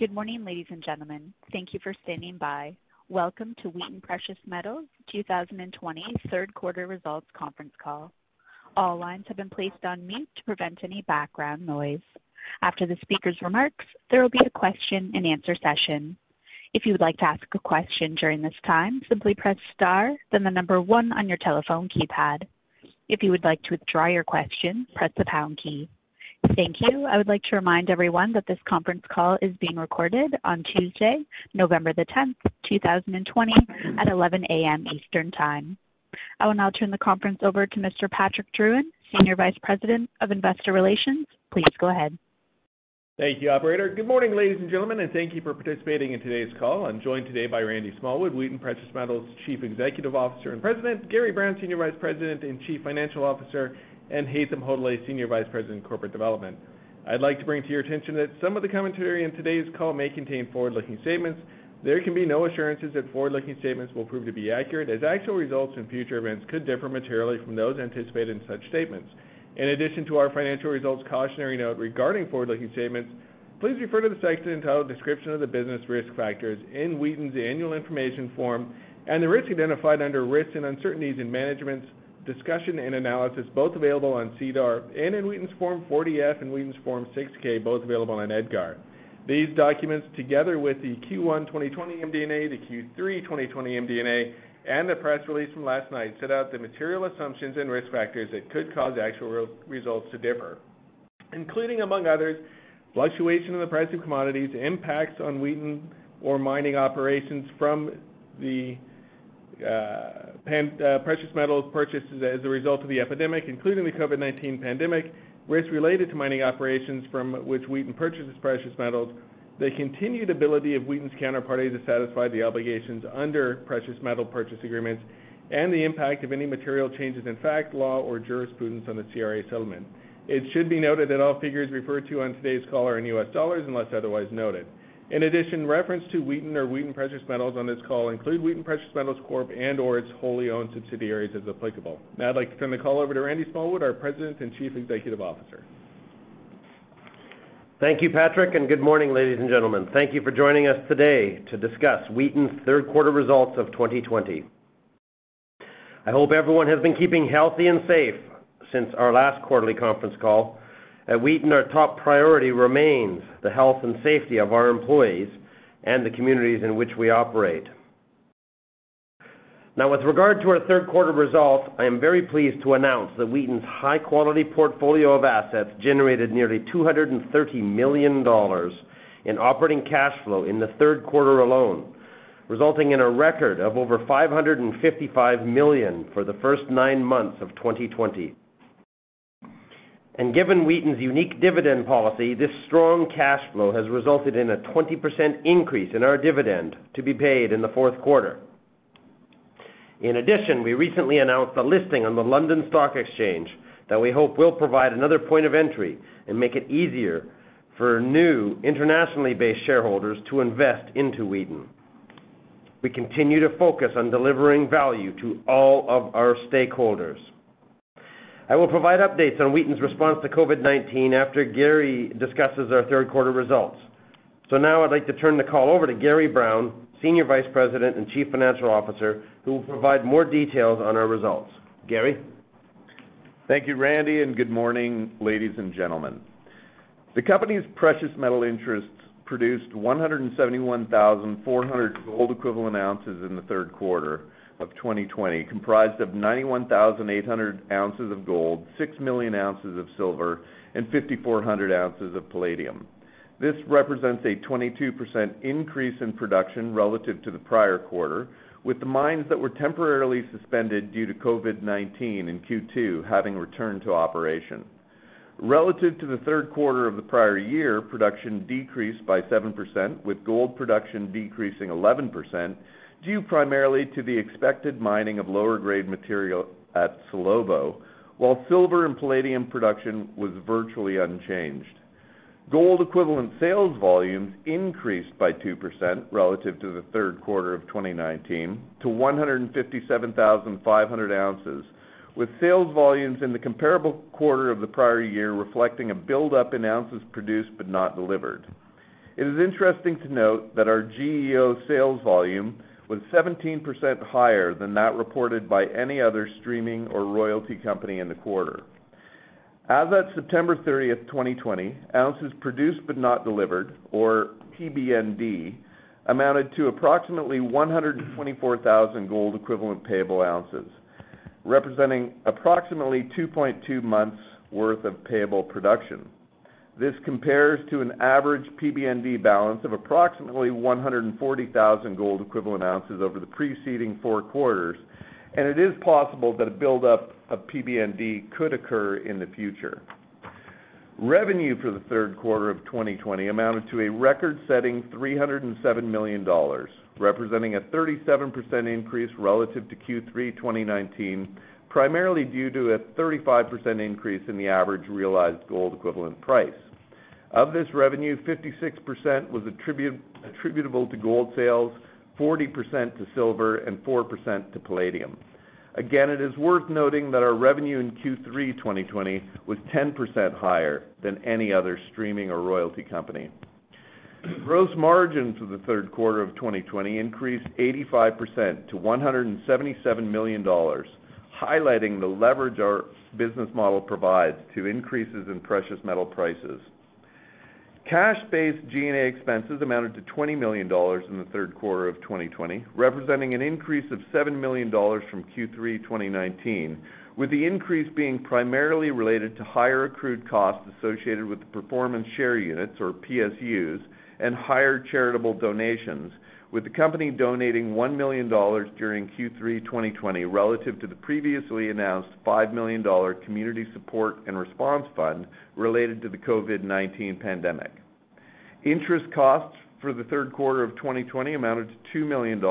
Good morning, ladies and gentlemen. Thank you for standing by. Welcome to Wheaton Precious Metals 2020 third quarter results conference call. All lines have been placed on mute to prevent any background noise. After the speaker's remarks, there will be a question and answer session. If you would like to ask a question during this time, simply press star, then the number one on your telephone keypad. If you would like to withdraw your question, press the pound key. Thank you. I would like to remind everyone that this conference call is being recorded on Tuesday, November the 10th, 2020 at 11 a.m. Eastern Time. I will now turn the conference over to Mr. Patrick Drouin, Senior Vice President of Investor Relations. Please go ahead. Thank you, operator. Good morning, ladies and gentlemen, and thank you for participating in today's call. I'm joined today by Randy Smallwood, Wheaton Precious Metals Chief Executive Officer and President, Gary Brown, Senior Vice President and Chief Financial Officer, and Haytham Hodaly, Senior Vice President, Corporate Development. I'd like to bring to your attention that some of the commentary in today's call may contain forward-looking statements. There can be no assurances that forward-looking statements will prove to be accurate, as actual results in future events could differ materially from those anticipated in such statements. In addition to our financial results cautionary note regarding forward-looking statements, please refer to the section entitled Description of the Business Risk Factors in Wheaton's Annual Information Form and the risks identified under Risks and Uncertainties in Management's discussion and analysis, both available on SEDAR and in Wheaton's Form 40-F and Wheaton's Form 6-K, both available on EDGAR. These documents, together with the Q1 2020 MD&A, the Q3 2020 MD&A, and the press release from last night, set out the material assumptions and risk factors that could cause actual results to differ, including, among others, fluctuation in the price of commodities, impacts on Wheaton or mining operations from the Uh, uh, precious metals purchases as a result of the epidemic, including the COVID-19 pandemic, risks related to mining operations from which Wheaton purchases precious metals, the continued ability of Wheaton's counterparty to satisfy the obligations under precious metal purchase agreements, and the impact of any material changes in fact, law, or jurisprudence on the CRA settlement. It should be noted that all figures referred to on today's call are in US dollars unless otherwise noted. In addition, reference to Wheaton or Wheaton Precious Metals on this call include Wheaton Precious Metals Corp. and/or its wholly owned subsidiaries as applicable. Now I'd like to turn the call over to Randy Smallwood, our President and Chief Executive Officer. Thank you, Patrick, and good morning, ladies and gentlemen. Thank you for joining us today to discuss Wheaton's third quarter results of 2020. I hope everyone has been keeping healthy and safe since our last quarterly conference call. At Wheaton, our top priority remains the health and safety of our employees and the communities in which we operate. Now, with regard to our third quarter results, I am very pleased to announce that Wheaton's high-quality portfolio of assets generated nearly $230 million in operating cash flow in the third quarter alone, resulting in a record of over 555 million for the first nine months of 2020. And given Wheaton's unique dividend policy, this strong cash flow has resulted in a 20% increase in our dividend to be paid in the fourth quarter. In addition, we recently announced a listing on the London Stock Exchange that we hope will provide another point of entry and make it easier for new internationally based shareholders to invest into Wheaton. We continue to focus on delivering value to all of our stakeholders. I will provide updates on Wheaton's response to COVID-19 after Gary discusses our third quarter results. So now I'd like to turn the call over to Gary Brown, Senior Vice President and Chief Financial Officer, who will provide more details on our results. Gary? Thank you, Randy, and good morning, ladies and gentlemen. The company's precious metal interests produced 171,400 gold equivalent ounces in the third quarter of 2020, comprised of 91,800 ounces of gold, 6 million ounces of silver, and 5,400 ounces of palladium. This represents a 22% increase in production relative to the prior quarter, with the mines that were temporarily suspended due to COVID-19 in Q2 having returned to operation. Relative to the third quarter of the prior year, production decreased by 7%, with gold production decreasing 11%, due primarily to the expected mining of lower grade material at Salobo, while silver and palladium production was virtually unchanged. Gold equivalent sales volumes increased by 2% relative to the third quarter of 2019 to 157,500 ounces, with sales volumes in the comparable quarter of the prior year reflecting a buildup in ounces produced but not delivered. It is interesting to note that our GEO sales volume was 17% higher than that reported by any other streaming or royalty company in the quarter. As at September 30th, 2020, ounces produced but not delivered, or PBND, amounted to approximately 124,000 gold equivalent payable ounces, representing approximately 2.2 months worth of payable production. This compares to an average PBND balance of approximately 140,000 gold equivalent ounces over the preceding four quarters, and it is possible that a buildup of PBND could occur in the future. Revenue for the third quarter of 2020 amounted to a record-setting $307 million, representing a 37% increase relative to Q3 2019, primarily due to a 35% increase in the average realized gold equivalent price. Of this revenue, 56% was attributable to gold sales, 40% to silver, and 4% to palladium. Again, it is worth noting that our revenue in Q3 2020 was 10% higher than any other streaming or royalty company. Gross margin for the third quarter of 2020 increased 85% to $177 million, highlighting the leverage our business model provides to increases in precious metal prices. Cash-based G&A expenses amounted to $20 million in the third quarter of 2020, representing an increase of $7 million from Q3 2019, with the increase being primarily related to higher accrued costs associated with the performance share units, or PSUs, and higher charitable donations, with the company donating $1 million during Q3 2020 relative to the previously announced $5 million community support and response fund related to the COVID-19 pandemic. Interest costs for the third quarter of 2020 amounted to $2 million,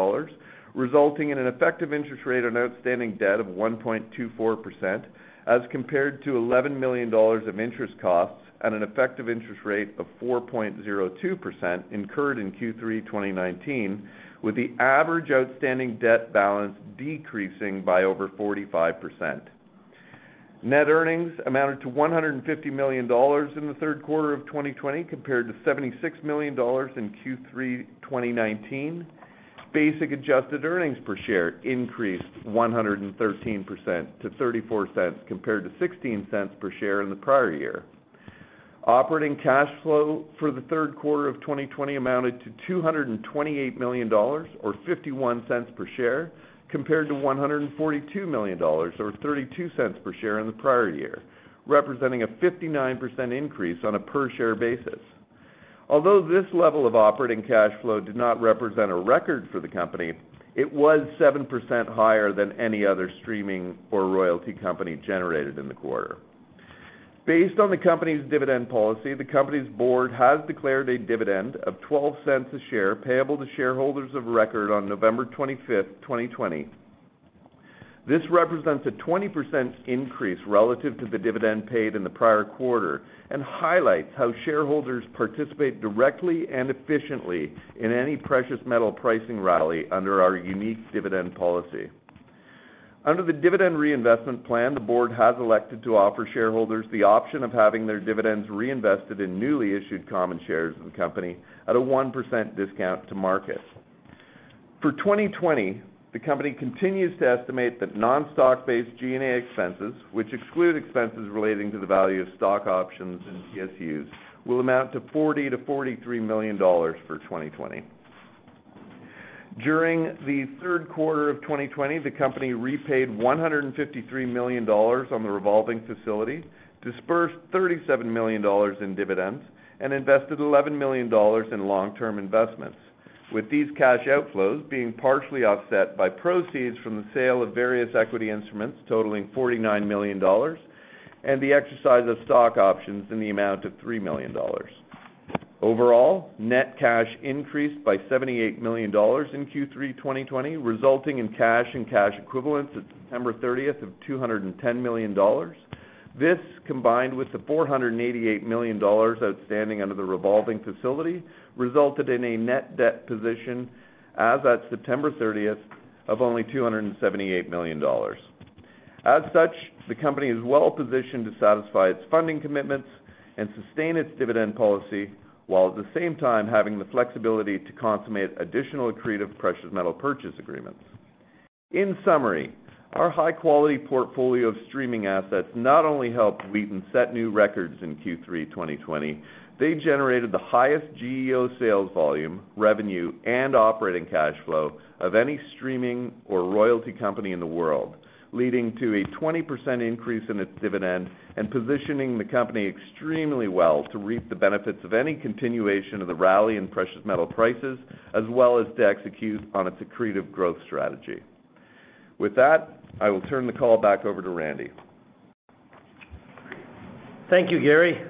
resulting in an effective interest rate on outstanding debt of 1.24%, as compared to $11 million of interest costs at an effective interest rate of 4.02% incurred in Q3 2019, with the average outstanding debt balance decreasing by over 45%. Net earnings amounted to $150 million in the third quarter of 2020, compared to $76 million in Q3 2019. Basic adjusted earnings per share increased 113% to $0.34 compared to $0.16 per share in the prior year. Operating cash flow for the third quarter of 2020 amounted to $228 million, or $0.51 per share, compared to $142 million, or $0.32 per share in the prior year, representing a 59% increase on a per-share basis. Although this level of operating cash flow did not represent a record for the company, it was 7% higher than any other streaming or royalty company generated in the quarter. Based on the company's dividend policy, the company's board has declared a dividend of $0.12 a share payable to shareholders of record on November 25th, 2020. This represents a 20% increase relative to the dividend paid in the prior quarter and highlights how shareholders participate directly and efficiently in any precious metal pricing rally under our unique dividend policy. Under the dividend reinvestment plan, the board has elected to offer shareholders the option of having their dividends reinvested in newly issued common shares of the company at a 1% discount to market. For 2020, the company continues to estimate that non-stock-based G&A expenses, which exclude expenses relating to the value of stock options and PSUs, will amount to $40 million-$43 million for 2020. During the third quarter of 2020, the company repaid $153 million on the revolving facility, disbursed $37 million in dividends, and invested $11 million in long-term investments, with these cash outflows being partially offset by proceeds from the sale of various equity instruments totaling $49 million and the exercise of stock options in the amount of 3 million dollars. Overall, net cash increased by 78 million dollars in Q3 2020, resulting in cash and cash equivalents at September 30th of 210 million dollars. This, combined with the 488 million dollars outstanding under the revolving facility, resulted in a net debt position as at September 30th of only 278 million dollars. As such, the company is well-positioned to satisfy its funding commitments and sustain its dividend policy, while at the same time having the flexibility to consummate additional accretive precious metal purchase agreements. In summary, our high-quality portfolio of streaming assets not only helped Wheaton set new records in Q3 2020, they generated the highest GEO sales volume, revenue, and operating cash flow of any streaming or royalty company in the world, leading to a 20% increase in its dividend and positioning the company extremely well to reap the benefits of any continuation of the rally in precious metal prices, as well as to execute on its accretive growth strategy. With that, I will turn the call back over to Randy. Thank you, Gary.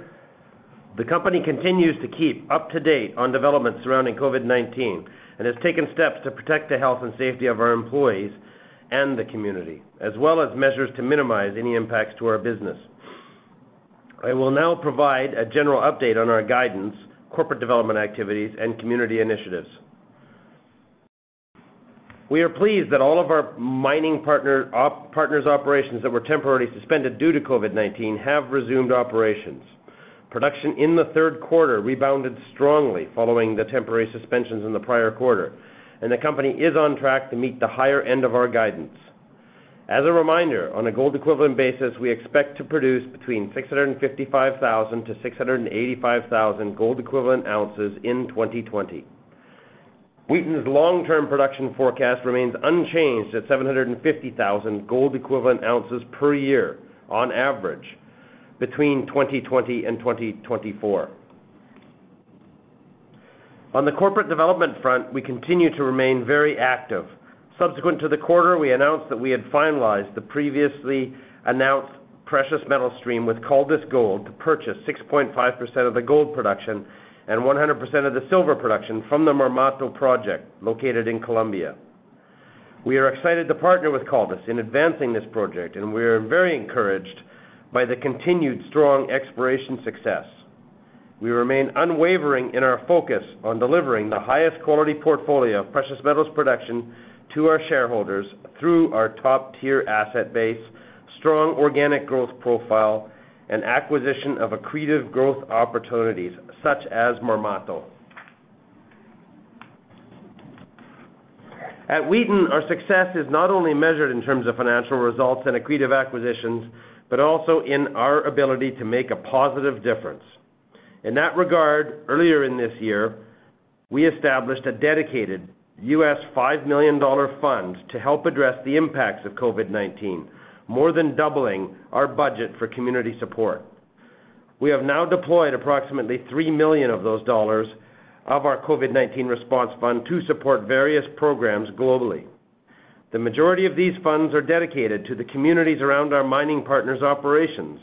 The company continues to keep up to date on developments surrounding COVID-19 and has taken steps to protect the health and safety of our employees and the community, as well as measures to minimize any impacts to our business. I will now provide a general update on our guidance, corporate development activities, and community initiatives. We are pleased that all of our mining partners' operations that were temporarily suspended due to COVID-19 have resumed operations. Production in the third quarter rebounded strongly following the temporary suspensions in the prior quarter, and the company is on track to meet the higher end of our guidance. As a reminder, on a gold equivalent basis, we expect to produce between 655,000 to 685,000 gold equivalent ounces in 2020. Wheaton's long-term production forecast remains unchanged at 750,000 gold equivalent ounces per year on average between 2020 and 2024. On the corporate development front, we continue to remain very active. Subsequent to the quarter, we announced that we had finalized the previously announced precious metal stream with Caldas Gold to purchase 6.5% of the gold production and 100% of the silver production from the Marmato project located in Colombia. We are excited to partner with Caldas in advancing this project, and we are very encouraged by the continued strong exploration success. We remain unwavering in our focus on delivering the highest quality portfolio of precious metals production to our shareholders through our top-tier asset base, strong organic growth profile, and acquisition of accretive growth opportunities such as Marmato. At Wheaton, our success is not only measured in terms of financial results and accretive acquisitions, but also in our ability to make a positive difference. In that regard, earlier in this year, we established a dedicated $5 million fund to help address the impacts of COVID-19, more than doubling our budget for community support. We have now deployed approximately 3 million of those dollars of our COVID-19 response fund to support various programs globally. The majority of these funds are dedicated to the communities around our mining partners' operations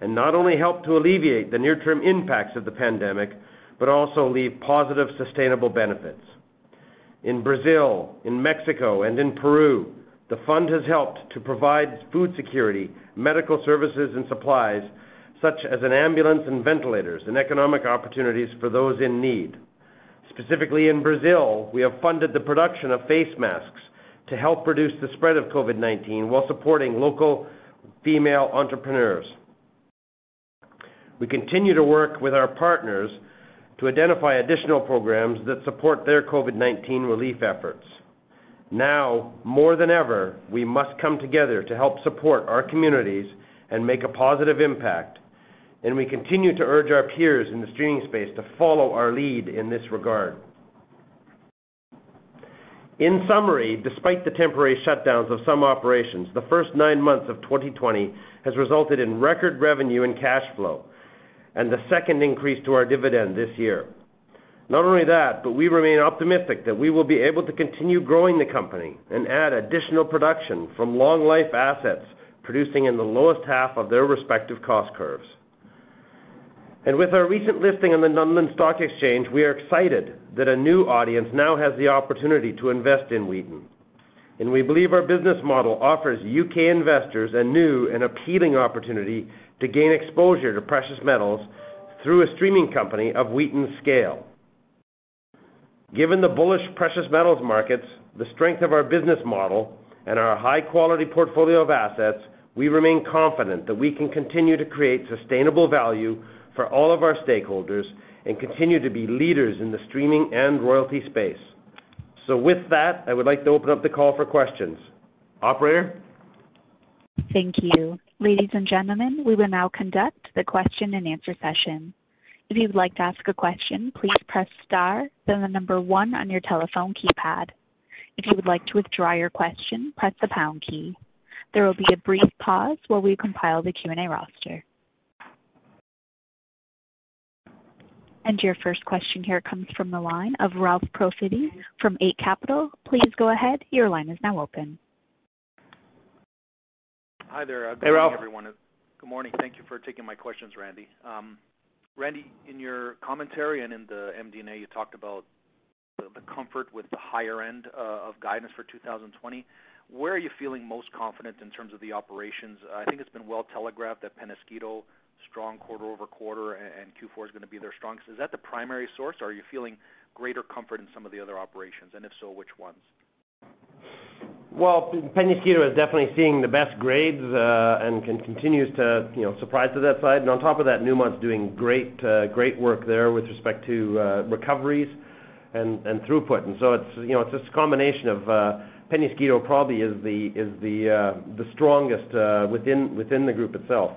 and not only help to alleviate the near-term impacts of the pandemic, but also leave positive, sustainable benefits. In Brazil, in Mexico, and in Peru, the fund has helped to provide food security, medical services, and supplies, such as an ambulance and ventilators, and economic opportunities for those in need. Specifically in Brazil, we have funded the production of face masks to help reduce the spread of COVID-19 while supporting local female entrepreneurs. We continue to work with our partners to identify additional programs that support their COVID-19 relief efforts. Now, more than ever, we must come together to help support our communities and make a positive impact, and we continue to urge our peers in the streaming space to follow our lead in this regard. In summary, despite the temporary shutdowns of some operations, the first nine months of 2020 has resulted in record revenue and cash flow, and the second increase to our dividend this year. Not only that, but we remain optimistic that we will be able to continue growing the company and add additional production from long-life assets producing in the lowest half of their respective cost curves. And with our recent listing on the London Stock Exchange, we are excited that a new audience now has the opportunity to invest in Wheaton. And we believe our business model offers U.K. investors a new and appealing opportunity to gain exposure to precious metals through a streaming company of Wheaton's scale. Given the bullish precious metals markets, the strength of our business model, and our high-quality portfolio of assets, we remain confident that we can continue to create sustainable value for all of our stakeholders and continue to be leaders in the streaming and royalty space. So with that, I would like to open up the call for questions. Operator? Thank you. Ladies and gentlemen, we will now conduct the question-and-answer session. If you would like to ask a question, please press star, then the number one on your telephone keypad. If you would like to withdraw your question, press the pound key. There will be a brief pause while we compile the Q&A roster. And your first question here comes from the line of Ralph Profiti from Eight Capital. Please go ahead. Your line is now open. Hi there. Uh, hey, Ralph. Good morning, everyone. Uh, good morning. Thank you for taking my questions, Randy. Um, Randy, in your commentary and in the MD&A, you talked about the comfort with the higher end uh, of guidance for 2020. Where are you feeling most confident in terms of the operations? I think it's been well telegraphed that Peñasquito, strong quarter-over-quarter, and Q4 is going to be their strongest. Is that the primary source, or are you feeling greater comfort in some of the other operations? And if so, which ones? Well, Peñasquito is definitely seeing the best grades, and continues to you know surprise to that side. And on top of that, Newmont's doing great great work there with respect to recoveries and throughput. And so it's you know it's this combination of Peñasquito probably is the is the uh the strongest uh within within the group itself.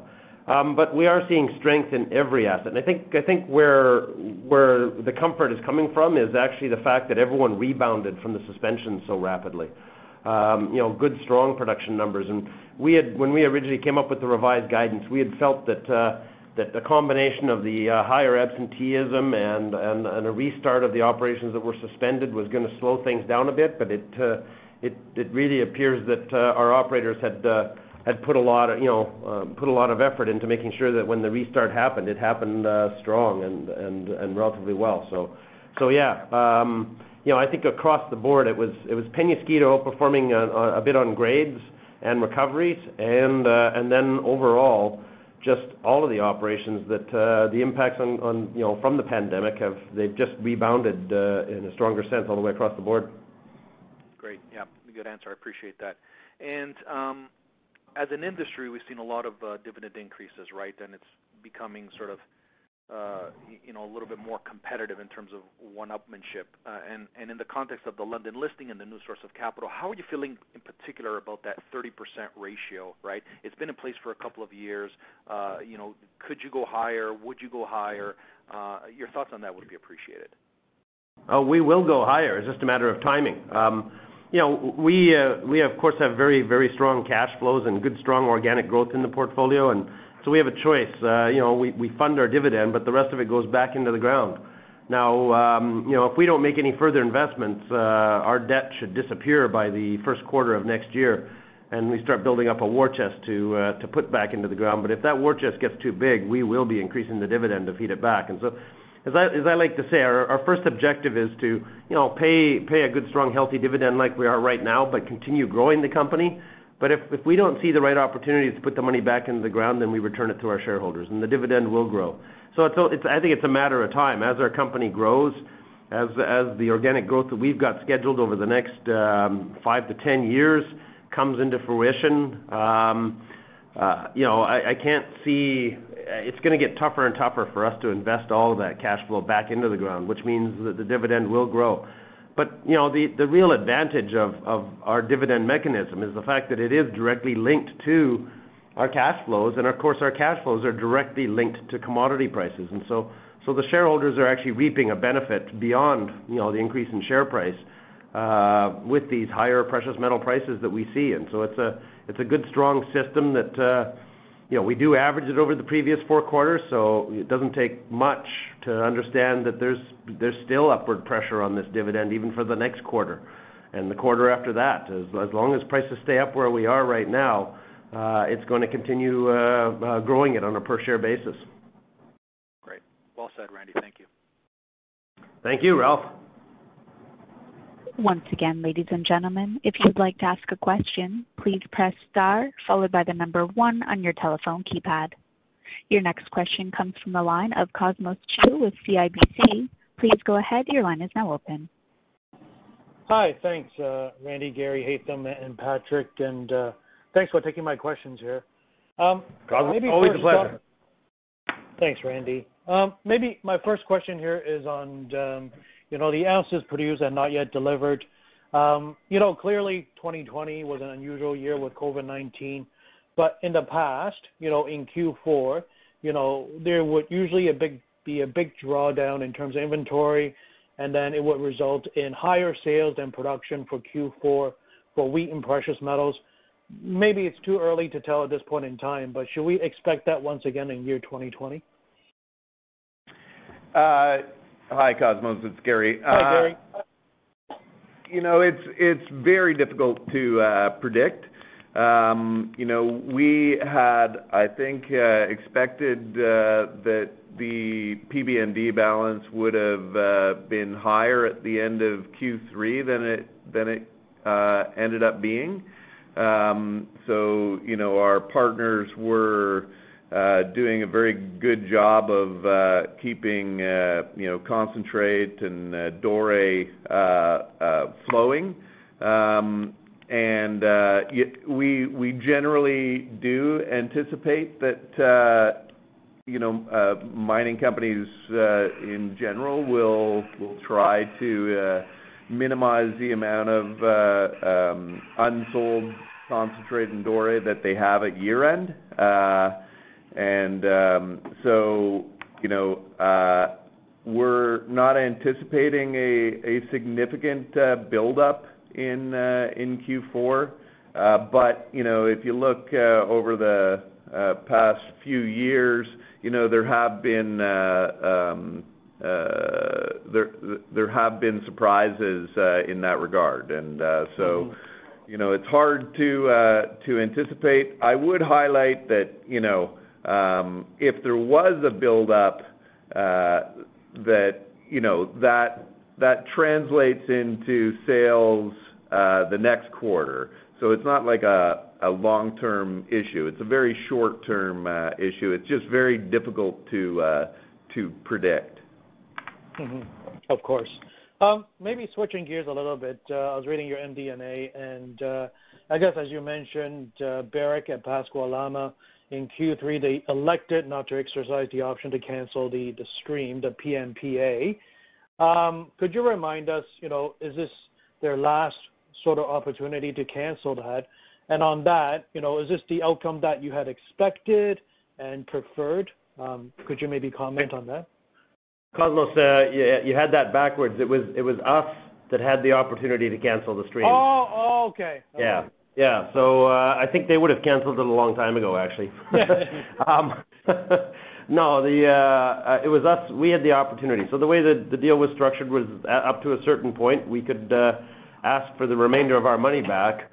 Um, but we are seeing strength in every asset. And I think I think where where the comfort is coming from is actually the fact that everyone rebounded from the suspension so rapidly. Um, you know, good, strong production numbers. And we had when we originally came up with the revised guidance, we had felt that uh, that the combination of the uh, higher absenteeism and a restart of the operations that were suspended was going to slow things down a bit. But it uh it it really appears that uh, our operators had put a lot of you know, um, put a lot of effort into making sure that when the restart happened, it happened uh, strong and relatively well. So so yeah. Um, you know, I think across the board, it was Peñasquito performing a bit on grades and recoveries, uh, and then overall, just all of the operations that uh, the impacts on, you know, from the pandemic, have they've just rebounded in a stronger sense all the way across the board. Great. Yeah. Good answer. I appreciate that. Um, As an industry, we've seen a lot of uh, dividend increases, right? And it's becoming sort of uh, you know, a little bit more competitive in terms of one-upmanship. Uh, and, and in the context of the London listing and the new source of capital, how are you feeling in particular about that 30% ratio, right? It's been in place for a couple of years. Uh, you know, could you go higher? Would you go higher? Your thoughts on that would be appreciated. Oh, we will go higher. It's just a matter of timing. You know, we, uh, we of course, have very very strong cash flows and good, strong organic growth in the portfolio. And so we have a choice. Uh, you know, we fund our dividend, but the rest of it goes back into the ground. Now, um, you know, if we don't make any further investments, uh, our debt should disappear by the first quarter of next year, and we start building up a war chest to to put back into the ground. But if that war chest gets too big, we will be increasing the dividend to feed it back. As I as I like to say, our our first objective is to you know, pay pay a good, strong, healthy dividend like we are right now, but continue growing the company. But if if we don't see the right opportunities to put the money back into the ground, then we return it to our shareholders, and the dividend will grow. So it's, it's, I think it's a matter of time. As our company grows, as as the organic growth that we've got scheduled over the next um, five to 10 years comes into fruition, it's going to get tougher and tougher for us to invest all of that cash flow back into the ground, which means that the dividend will grow. But you know, the the real advantage of of our dividend mechanism is the fact that it is directly linked to our cash flows, and of course, our cash flows are directly linked to commodity prices. And so, so the shareholders are actually reaping a benefit beyond you know, the increase in share price uh, with these higher precious metal prices that we see. And so it's a it's a good, strong system that we do average it over the previous four quarters, so it doesn't take much to understand that there's there's still upward pressure on this dividend, even for the next quarter and the quarter after that. As long as prices stay up where we are right now, uh, it's going to continue uh, uh, growing it on a per share basis. Great. Well said, Randy. Thank you. Thank you, Ralph. Once again, ladies and gentlemen, if you'd like to ask a question, please press star followed by the number one on your telephone keypad. Your next question comes from the line of Cosmos Chiu with CIBC. Please go ahead. Your line is now open. Hi. Thanks, uh, Randy, Gary, Haytham, and Patrick, and uh, thanks for taking my questions here. Um, Cosmos, always a pleasure. Thanks, Randy. Um, maybe my first question here is on um, the ounces produced and not yet delivered. Um, you know, clearly 2020 was an unusual year with COVID-19, but in the past, you know, in Q4, you know, there would usually a big be a big drawdown in terms of inventory, and then it would result in higher sales and production for Q4 for Wheaton Precious Metals. Maybe it's too early to tell at this point in time, but should we expect that once again in year 2020? Hi, Cosmos. It's Gary. Hi, Gary. Uh, you know, it's very difficult to uh, predict. Um, you know, we had, I think, uh, expected that the PBND balance would have been higher at the end of Q3 than it ended up being. Um so you know, our partners were Uh, doing a very good job of uh, keeping uh, you know, concentrate and doré flowing. Um, and we we generally do anticipate that you know, mining companies in general will try to minimize the amount of um, unsold concentrate and doré that they have at year-end. Um, uh, we're not anticipating a significant uh, buildup in uh, Q4. But you know, If you look over the past few years, you know, there have been um, surprises in that regard. And uh so mm-hmm. you know it's hard to anticipate. I would highlight that Um, if there was a buildup, uh, that you know, that that translates into sales uh, the next quarter. So it's not like a long-term issue. It's a very short-term uh, issue. It's just very difficult to uh to predict. Mm-hmm. Of course. Um, maybe switching gears a little bit. I was reading your MD&A, and I guess as you mentioned, Barrick at Pascua-Lama in Q3, they elected not to exercise the option to cancel the stream, the PMPA. Um, could you remind us, you know, is this their last sort of opportunity to cancel that? And on that, you know, is this the outcome that you had expected and preferred? Um, could you maybe comment on that? Cosmos, uh, you had that backwards. It was us that had the opportunity to cancel the stream. Oh, oh okay. Yeah. Uh, I think they would have canceled it a long time ago, actually. Um, no, The uh, uh, it was us. We had the opportunity. So the way that the deal was structured was up to a certain point, we could ask for the remainder of our money back.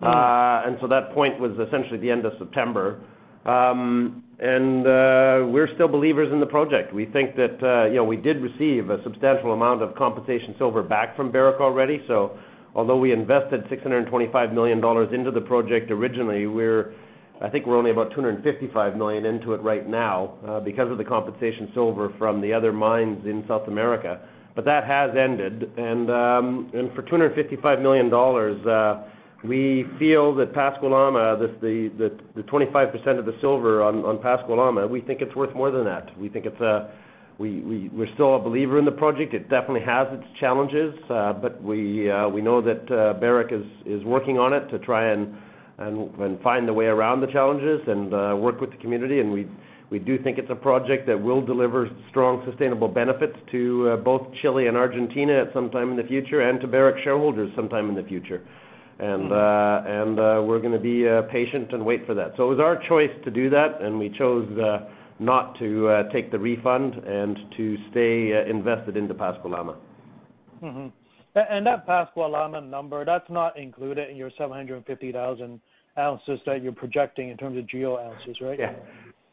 Hmm. Uh, and so that point was essentially the end of September. Um, and we're still believers in the project. We think that uh, you know we did receive a substantial amount of compensation silver back from Barrick already. Although we invested $625 million into the project originally, we're I think we're only about 255 million into it right now uh, because of the compensation silver from the other mines in South America. But that has ended, and um, for $255 million, uh, we feel that Pascua-Lama, the 25% of the silver on Pascua-Lama, we think it's worth more than that. We're still a believer in the project. It definitely has its challenges, uh, but uh, we know that uh, Barrick is working on it to try and find the way around the challenges and work with the community. And we we do think it's a project that will deliver strong, sustainable benefits to both Chile and Argentina at some time in the future, and to Barrick shareholders sometime in the future. And hmm. we're going to be patient and wait for that. So it was our choice to do that, and we chose not to uh, take the refund and to stay uh, invested into Pascua-Lama. Mm-hmm. That Pascua-Lama number, that's not included in your 750,000 ounces that you're projecting in terms of GEO ounces, right? Yeah.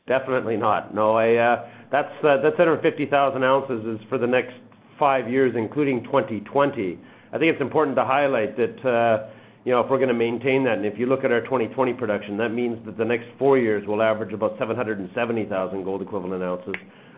Definitely not. No, I, uh, that's 750,000 ounces is for the next five years, including 2020. I think it's important to highlight that, know, if we're gonna maintain that, and if you look at our 2020 production, that means that the next four years will average about 770,000 gold equivalent ounces.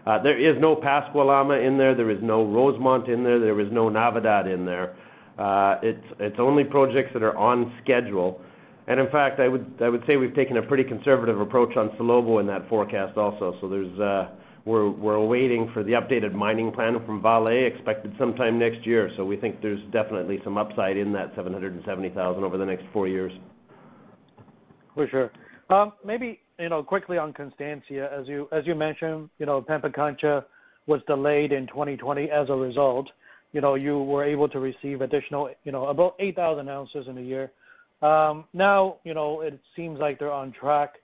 Uh, there is no Pascua-Lama in there. There is no Rosemont in there. There is no Navidad in there. Uh, it's only projects that are on schedule. And in fact, I would say we've taken a pretty conservative approach on Salobo in that forecast also. Uh, We're awaiting for the updated mining plan from Vale, expected sometime next year. So we think there's definitely some upside in that 770,000 over the next four years. For sure. Um, maybe, you know, quickly on Constancia, as you as you mentioned, you know, Pampacancha was delayed in 2020 as a result. You know, you were able to receive additional, you know, about 8,000 ounces in a year. Um, now, you know, it seems like they're on track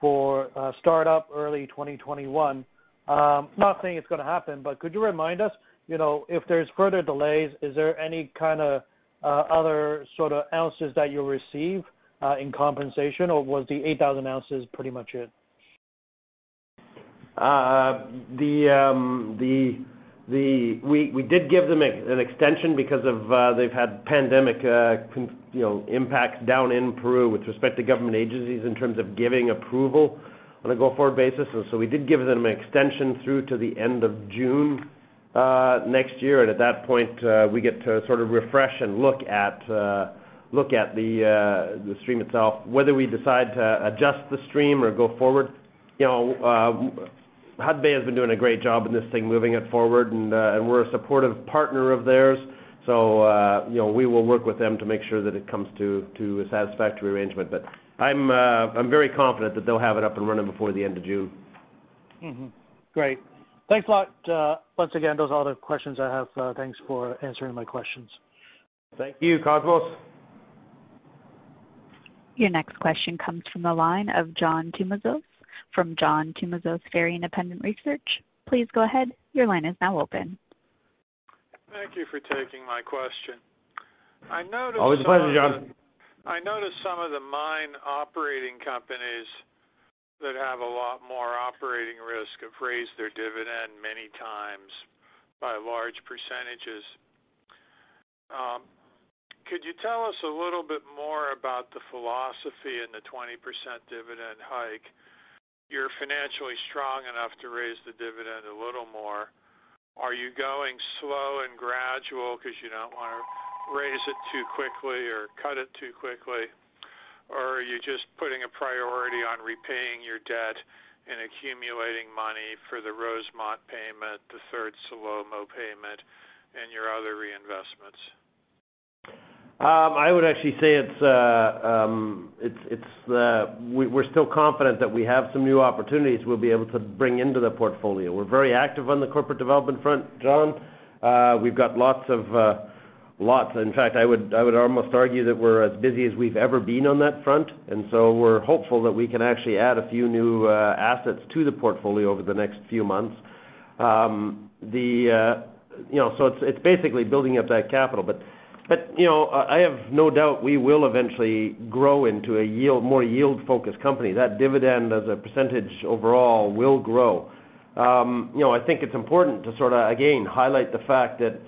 for uh, startup early 2021. Not saying it's gonna happen, but could you remind us, you know, if there's further delays, is there any kinda uh, other sort of ounces that you'll receive uh, in compensation, or was the 8,000 ounces pretty much it? Uh, the um, the the we we did give them an extension because of uh, they've had pandemic, you know, impacts down in Peru with respect to government agencies in terms of giving approval on a go-forward basis. And so we did give them an extension through to the end of June uh, next year. And at that point, uh, we get to sort of refresh and look at uh, the stream itself. Whether we decide to adjust the stream or go forward, you know, Hudbay has been doing a great job in this thing, moving it forward, and we're a supportive partner of theirs. So, you know, we will work with them to make sure that it comes to a satisfactory arrangement. Uh, I'm very confident that they'll have it up and running before the end of June. Mm-hmm. Great. Thanks a lot. Uh, once again, those are all the questions I have. Uh, thanks for answering my questions. Thank you, Cosmos. Your next question comes from the line of John Tumazos from John Tumazos Very Independent Research. Please go ahead. Your line is now open. Thank you for taking my question. I noticed. Always a pleasure, John. I noticed some of the mine operating companies that have a lot more operating risk have raised their dividend many times by large percentages. Um, could you tell us a little bit more about the philosophy in the 20% dividend hike? You're financially strong enough to raise the dividend a little more. Are you going slow and gradual because you don't wanna raise it too quickly or cut it too quickly? Or are you just putting a priority on repaying your debt and accumulating money for the Rosemont payment, the third Salobo payment, and your other reinvestments? Um, I would actually say it's uh, um, it's uh, we're still confident that we have some new opportunities we'll be able to bring into the portfolio. We're very active on the corporate development front, John. Uh, we've got lots. In fact, I would almost argue that we're as busy as we've ever been on that front. And so we're hopeful that we can actually add a few new uh, assets to the portfolio over the next few months. Um, the, uh, you know, so it's it's basically building up that capital. But but, you know, I have no doubt we will eventually grow into a yield more yield-focused company. That dividend as a percentage overall will grow. Um, you know, I think it's important to sorta, again, highlight the fact that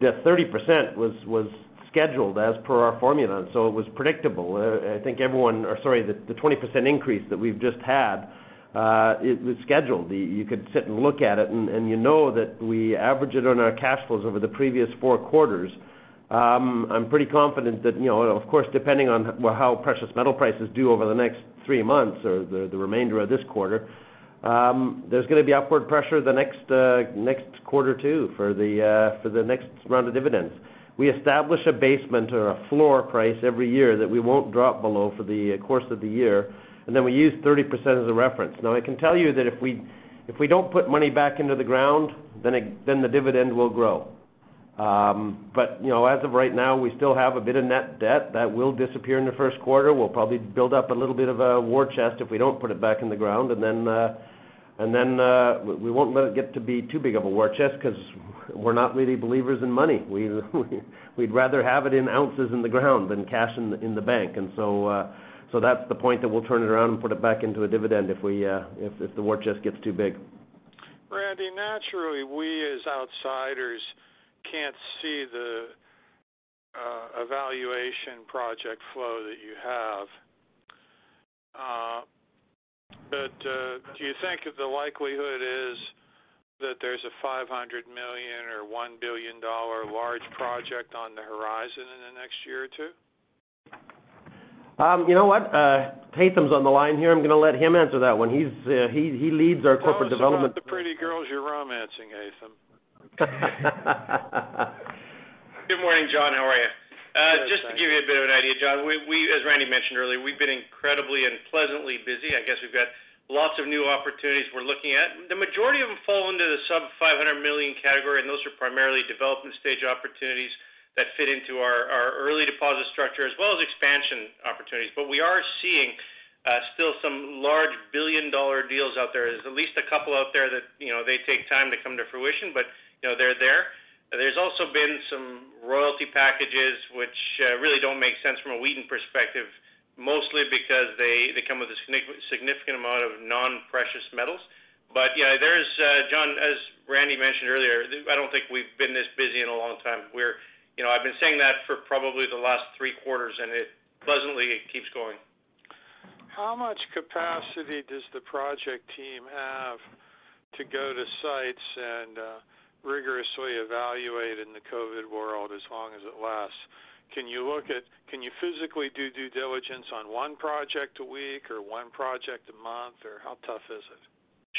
the 30% was was scheduled as per our formula, so it was predictable. Uh, I think everyone or sorry, the 20% increase that we've just had, uh, it was scheduled. You could sit and look at it and you know that we average it on our cash flows over the previous four quarters. Um, I'm pretty confident that, you know, of course, depending on how precious metal prices do over the next three months or the remainder of this quarter, Um, there's gonna be upward pressure the next uh, next quarter too for the uh for the next round of dividends. We establish a basement or a floor price every year that we won't drop below for the uh, course of the year, and then we use 30% as a reference. Now, I can tell you that if we if we don't put money back into the ground, then then the dividend will grow. You know, as of right now, we still have a bit of net debt that will disappear in the first quarter. We'll probably build up a little bit of a war chest if we don't put it back in the ground. And then uh uh we won't let it get to be too big of a war chest 'cause we're not really believers in money. We'd rather have it in ounces in the ground than cash in the bank. And so uh that's the point that we'll turn it around and put it back into a dividend if the war chest gets too big. Randy, naturally, we as outsiders can't see the uh, evaluation project flow that you have. Uh, but uh, do you think that the likelihood is that there's a 500 million or $1 billion large project on the horizon in the next year or two? Um, you know what? Haytham's on the line here. I'm gonna let him answer that one. He's uh, he he leads our corporate development. Tell us about the pretty girls you're romancing, Haytham. Good morning, John. How are you? Uh, Good, thanks. Just to give you a bit of an idea, John, as Randy mentioned earlier, we've been incredibly and pleasantly busy. I guess we've got lots of new opportunities we're looking at. The majority of them fall into the sub-$500 million category, and those are primarily development stage opportunities that fit into our early deposit structure as well as expansion opportunities. But we are seeing uh, still some large billion-dollar deals out there. There's at least a couple out there that, you know, they take time to come to fruition, but, know, they're there. There's also been some royalty packages which uh, really don't make sense from a Wheaton perspective, mostly because they come with a significant amount of non-precious metals. But yeah, there's uh, John, as Randy mentioned earlier, I don't think we've been this busy in a long time. We're, you know, I've been saying that for probably the last three quarters, and it pleasantly keeps going. How much capacity does the project team have to go to sites and uh, rigorously evaluate in the COVID world as long as it lasts? Can you look at can you physically do due diligence on one project a week or one project a month, or how tough is it?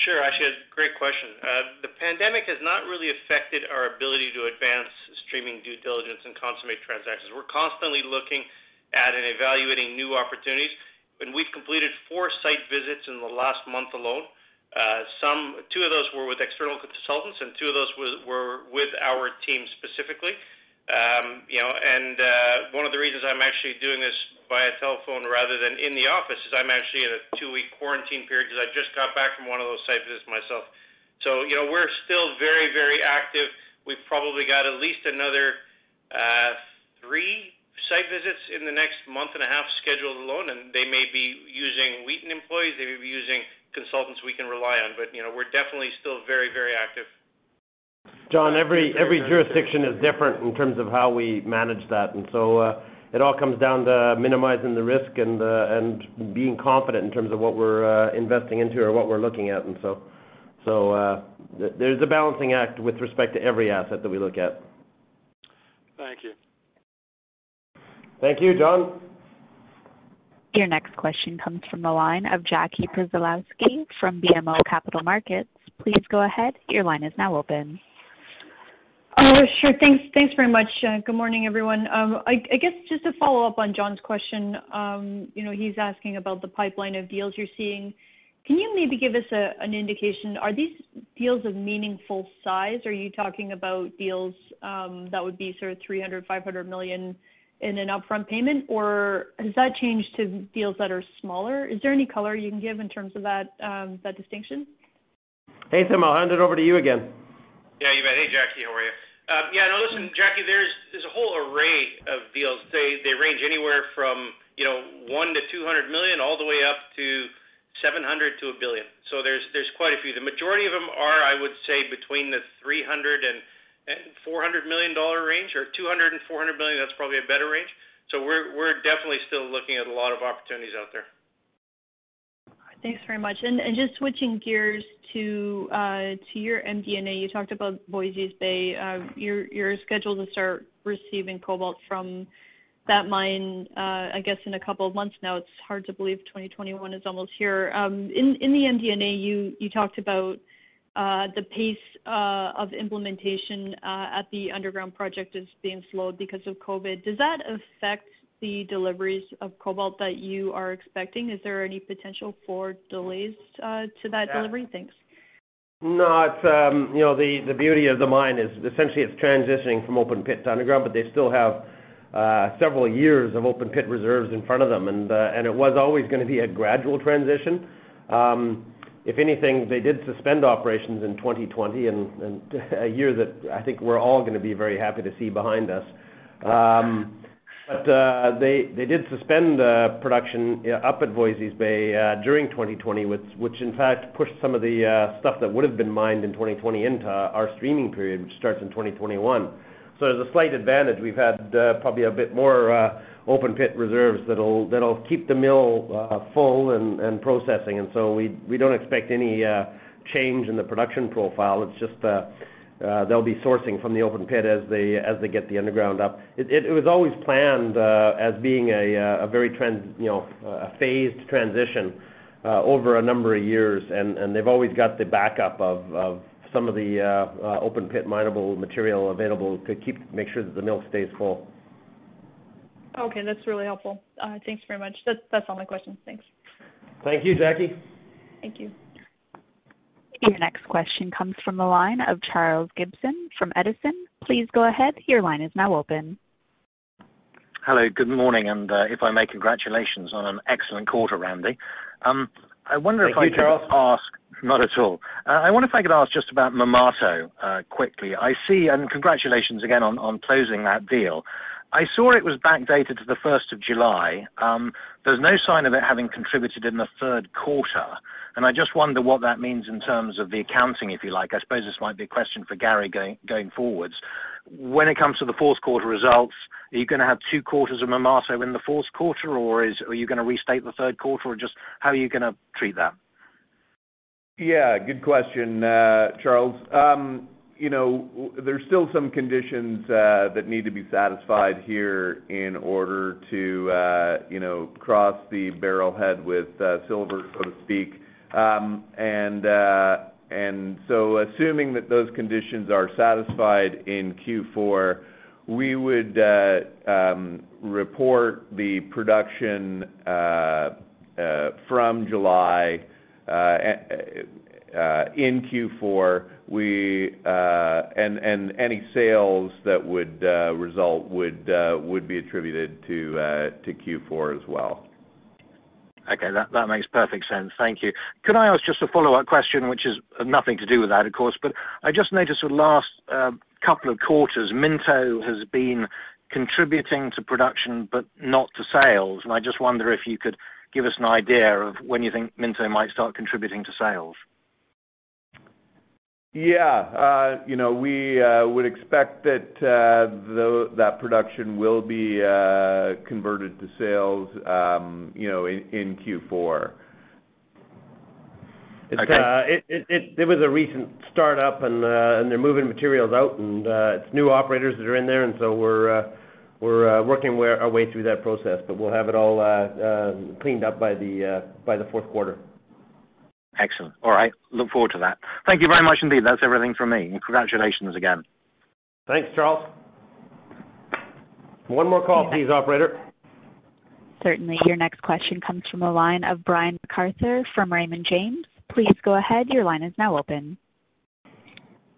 Sure. Actually, a great question. Uh, the pandemic has not really affected our ability to advance streaming due diligence and consummate transactions. We're constantly looking at and evaluating new opportunities, and we've completed four site visits in the last month alone. Uh, two of those were with external consultants, and two of those were with our team specifically. Um, you know, and uh, one of the reasons I'm actually doing this via telephone rather than in the office is I'm actually in a two-week quarantine period because I just got back from one of those site visits myself. So, you know, we're still very, very active. We've probably got at least another uh, three site visits in the next month and a half scheduled alone, and they may be using Wheaton employees, they may be using consultants we can rely on. But you know, we're definitely still very, very active. John, every every jurisdiction is different in terms of how we manage that. And so uh, it all comes down to minimizing the risk and uh, and being confident in terms of what we're uh, investing into or what we're looking at. And so so uh, th- there's a balancing act with respect to every asset that we look at. Thank you. Thank you, John. Your next question comes from the line of Jackie Przybylowski from BMO Capital Markets. Please go ahead. Your line is now open. Oh, sure. Thanks thanks very much. Uh, good morning, everyone. Um, I guess just to follow up on John's question, um, you know, he's asking about the pipeline of deals you're seeing. Can you maybe give us an indication, are these deals of meaningful size? Are you talking about deals um, that would be sort of $300 million-$500 million in an upfront payment, or has that changed to deals that are smaller? Is there any color you can give in terms of that um, distinction? Haytham, I'll hand it over to you again. Yeah, you bet. Hey, Jackie, how are you? Um, yeah, no, listen, Jackie, there's a whole array of deals. They range anywhere from, you know, $100 million-$200 million all the way up to $700 million-$1 billion. There's there's quite a few. The majority of them are, I would say, between the $300 million and $400 million range, or $200 and $400 million, that's probably a better range. So we're we're definitely still looking at a lot of opportunities out there. Thanks very much. And, and just switching gears to uh, your MD&A, you talked about Voisey's Bay. Uh, you're you're scheduled to start receiving cobalt from that mine, uh, I guess in a couple of months now. It's hard to believe 2021 is almost here. Um, in in the MD&A, you talked about Uh, the pace uh, of implementation uh, at the underground project is being slowed because of COVID. Does that affect the deliveries of cobalt that you are expecting? Is there any potential for delays to that delivery? Thanks. No, it's um, you know, the beauty of the mine is essentially it's transitioning from open pit to underground, but they still have several years of open pit reserves in front of them. And it was always gonna be a gradual transition. Um, If anything, they did suspend operations in 2020 and a year that I think we're all gonna be very happy to see behind us. Um, but uh, they they did suspend uh, production uh, up at Voisey's Bay during 2020, which in fact pushed some of the stuff that would have been mined in 2020 into our streaming period, which starts in 2021. So There's a slight advantage. We've had probably a bit more open pit reserves that'll that'll keep the mill uh, full and processing. And so we we don't expect any uh, change in the production profile. It's just uh, they'll be sourcing from the open pit as they as they get the underground up. It was always planned as being a very you know uh a phased transition over a number of years, and they've always got the backup of some of the open pit mineable material available to keep make sure that the mill stays full. Okay. That's really helpful. Uh, thanks very much. That's all my questions. Thanks. Thank you, Jackie. Thank you. Your next question comes from the line of Charles Gibson from Edison. Please go ahead. Your line is now open. Hello, good morning, and uh, if I may, congratulations on an excellent quarter, Randy. Um, I wonder if I could. Thank you, Charles. Ask Not at all. Uh, I wonder if I could ask just about Marmato quickly. I see, and congratulations again on, on closing that deal. I saw it was backdated to the 1st of July. Um, There's no sign of it having contributed in the third quarter, and I just wonder what that means in terms of the accounting, if you like. I suppose this might be a question for Gary going going forwards. When it comes to the fourth quarter results, are you going to have two quarters of Marmato in the fourth quarter, or are you going to restate the third quarter, or just how are you going to treat that? Yeah, good question, Charles. You know, there's still some conditions uh, that need to be satisfied here in order to uh, you know, cross the barrelhead with uh, silver, so to speak. Um and uh and so assuming that those conditions are satisfied in Q4, we would um, report the production from July in Q4, Uh, and and any sales that would uh, result would uh, would be attributed to to Q4 as well. Okay. That that makes perfect sense. Thank you. Could I ask just a follow-up question, which is nothing to do with that, of course, but I just noticed the last um, couple of quarters, Minto has been contributing to production but not to sales. And I just wonder if you could give us an idea of when you think Minto might start contributing to sales. Yeah. Uh, you know, we uh, would expect that uh, that production will be converted to sales um, you know, in Q4. Okay. It was a recent startup, and they're moving materials out, and it's new operators that are in there, and so we're we're working our way through that process. But we'll have it all cleaned up by the uh by the fourth quarter. Excellent. All right. Look forward to that. Thank you very much indeed. That's everything from me. Congratulations again. Thanks, Charles. One more call, please, operator. Certainly. Your next question comes from the line of Brian MacArthur from Raymond James. Please go ahead. Your line is now open.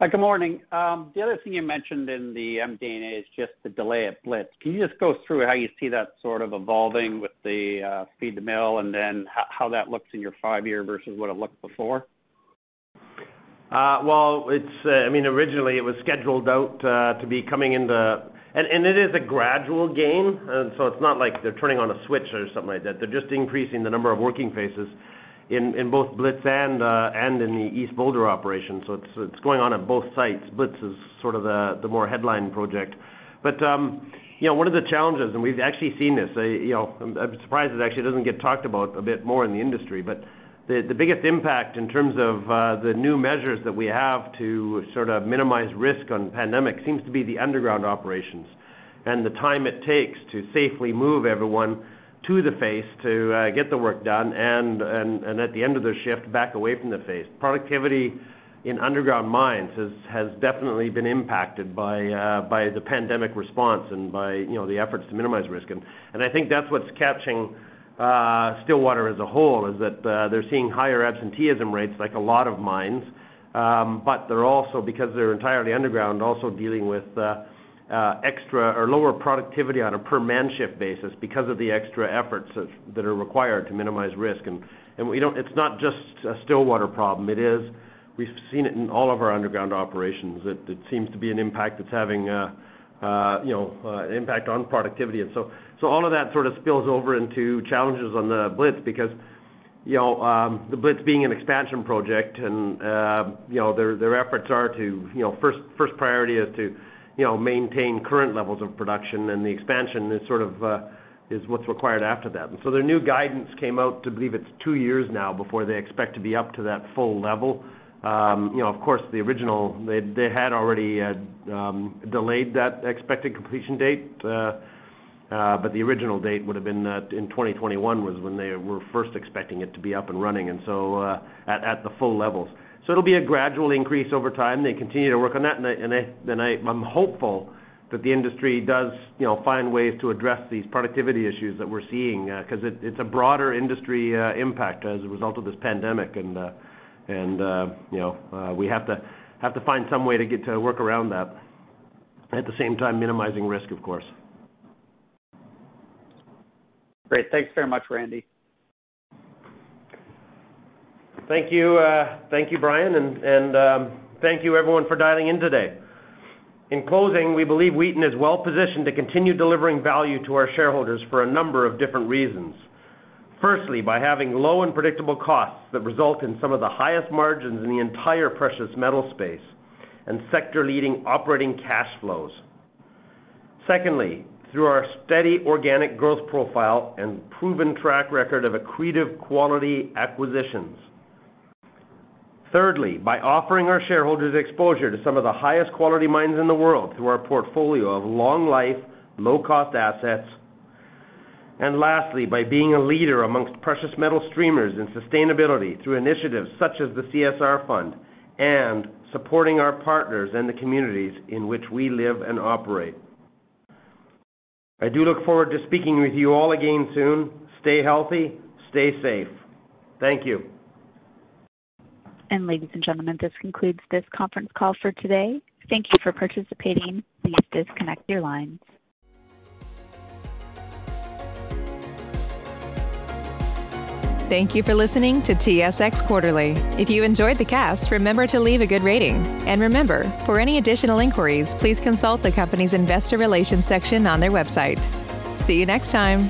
Good morning. Um, the other thing you mentioned in the MD&A is just the delay at Blitz. Can you just go through how you see that sort of evolving with the uh, feed to mill, and then how that looks in your five-year versus what it looked before? Uh, well, it's uh I mean originally it was scheduled out uh, to be coming into. And it is a gradual gain, so it's not like they're turning on a switch or something like that. They're just increasing the number of working faces in both Blitz uh, and in the East Boulder operation. So it's it's going on at both sites. Blitz is sort of the more headline project. But um, one of the challenges, and we've actually seen this, uh, I'm surprised it actually doesn't get talked about a bit more in the industry, but the biggest impact in terms of uh, the new measures that we have to sort of minimize risk on pandemic seems to be the underground operations and the time it takes to safely move everyone to the face to uh, get the work done, and and at the end of their shift, back away from the face. Productivity in underground mines has has definitely been impacted by uh, by the pandemic response and by you know, the efforts to minimize risk. And and I think that's what's catching uh, Stillwater as a whole, is that they're seeing higher absenteeism rates like a lot of mines. Um, but they're also, because they're entirely underground, also dealing with extra or lower productivity on a per man shift basis because of the extra efforts that are required to minimize risk. And and we don't it's not just a Stillwater problem. It is we've seen it in all of our underground operations. It seems to be an impact that's having uh, you know, uh, impact on productivity. And so, so all of that sort of spills over into challenges on the Blitz because, you know, um, the Blitz being an expansion project and, uh, you know, their, their efforts are to, you know, first, first priority is to, you know, maintain current levels of production, and the expansion is sort of, uh, is what's required after that. And so their new guidance came out, to believe it's two years now before they expect to be up to that full level. Um, you know, of course, the original, they, they had already uh, um, delayed that expected completion date, uh, uh, but the original date would have been in 2021 was when they were first expecting it to be up and running, and so uh, at, at the full levels. So it'll be a gradual increase over time. They continue to work on that, and, I'm hopeful that the industry does, you know, find ways to address these productivity issues that we're seeing, because uh, it's a broader industry uh, impact as a result of this pandemic, and uh, and you know, we have to find some way to get to work around that. At the same time, minimizing risk, of course. Great. Thanks very much, Randy. Thank you, uh, thank you, Brian, and, um, thank you everyone for dialing in today. In closing, we believe Wheaton is well positioned to continue delivering value to our shareholders for a number of different reasons. Firstly, by having low and predictable costs that result in some of the highest margins in the entire precious metal space and sector-leading operating cash flows. Secondly, through our steady organic growth profile and proven track record of accretive quality acquisitions. Thirdly, by offering our shareholders exposure to some of the highest quality mines in the world through our portfolio of long life, low-cost assets. And lastly, by being a leader amongst precious metal streamers in sustainability through initiatives such as the CSR Fund and supporting our partners and the communities in which we live and operate. I do look forward to speaking with you all again soon. Stay healthy, stay safe. Thank you. And ladies and gentlemen, this concludes this conference call for today. Thank you for participating. Please disconnect your lines. Thank you for listening to TSX Quarterly. If you enjoyed the cast, remember to leave a good rating. And remember, for any additional inquiries, please consult the company's investor relations section on their website. See you next time.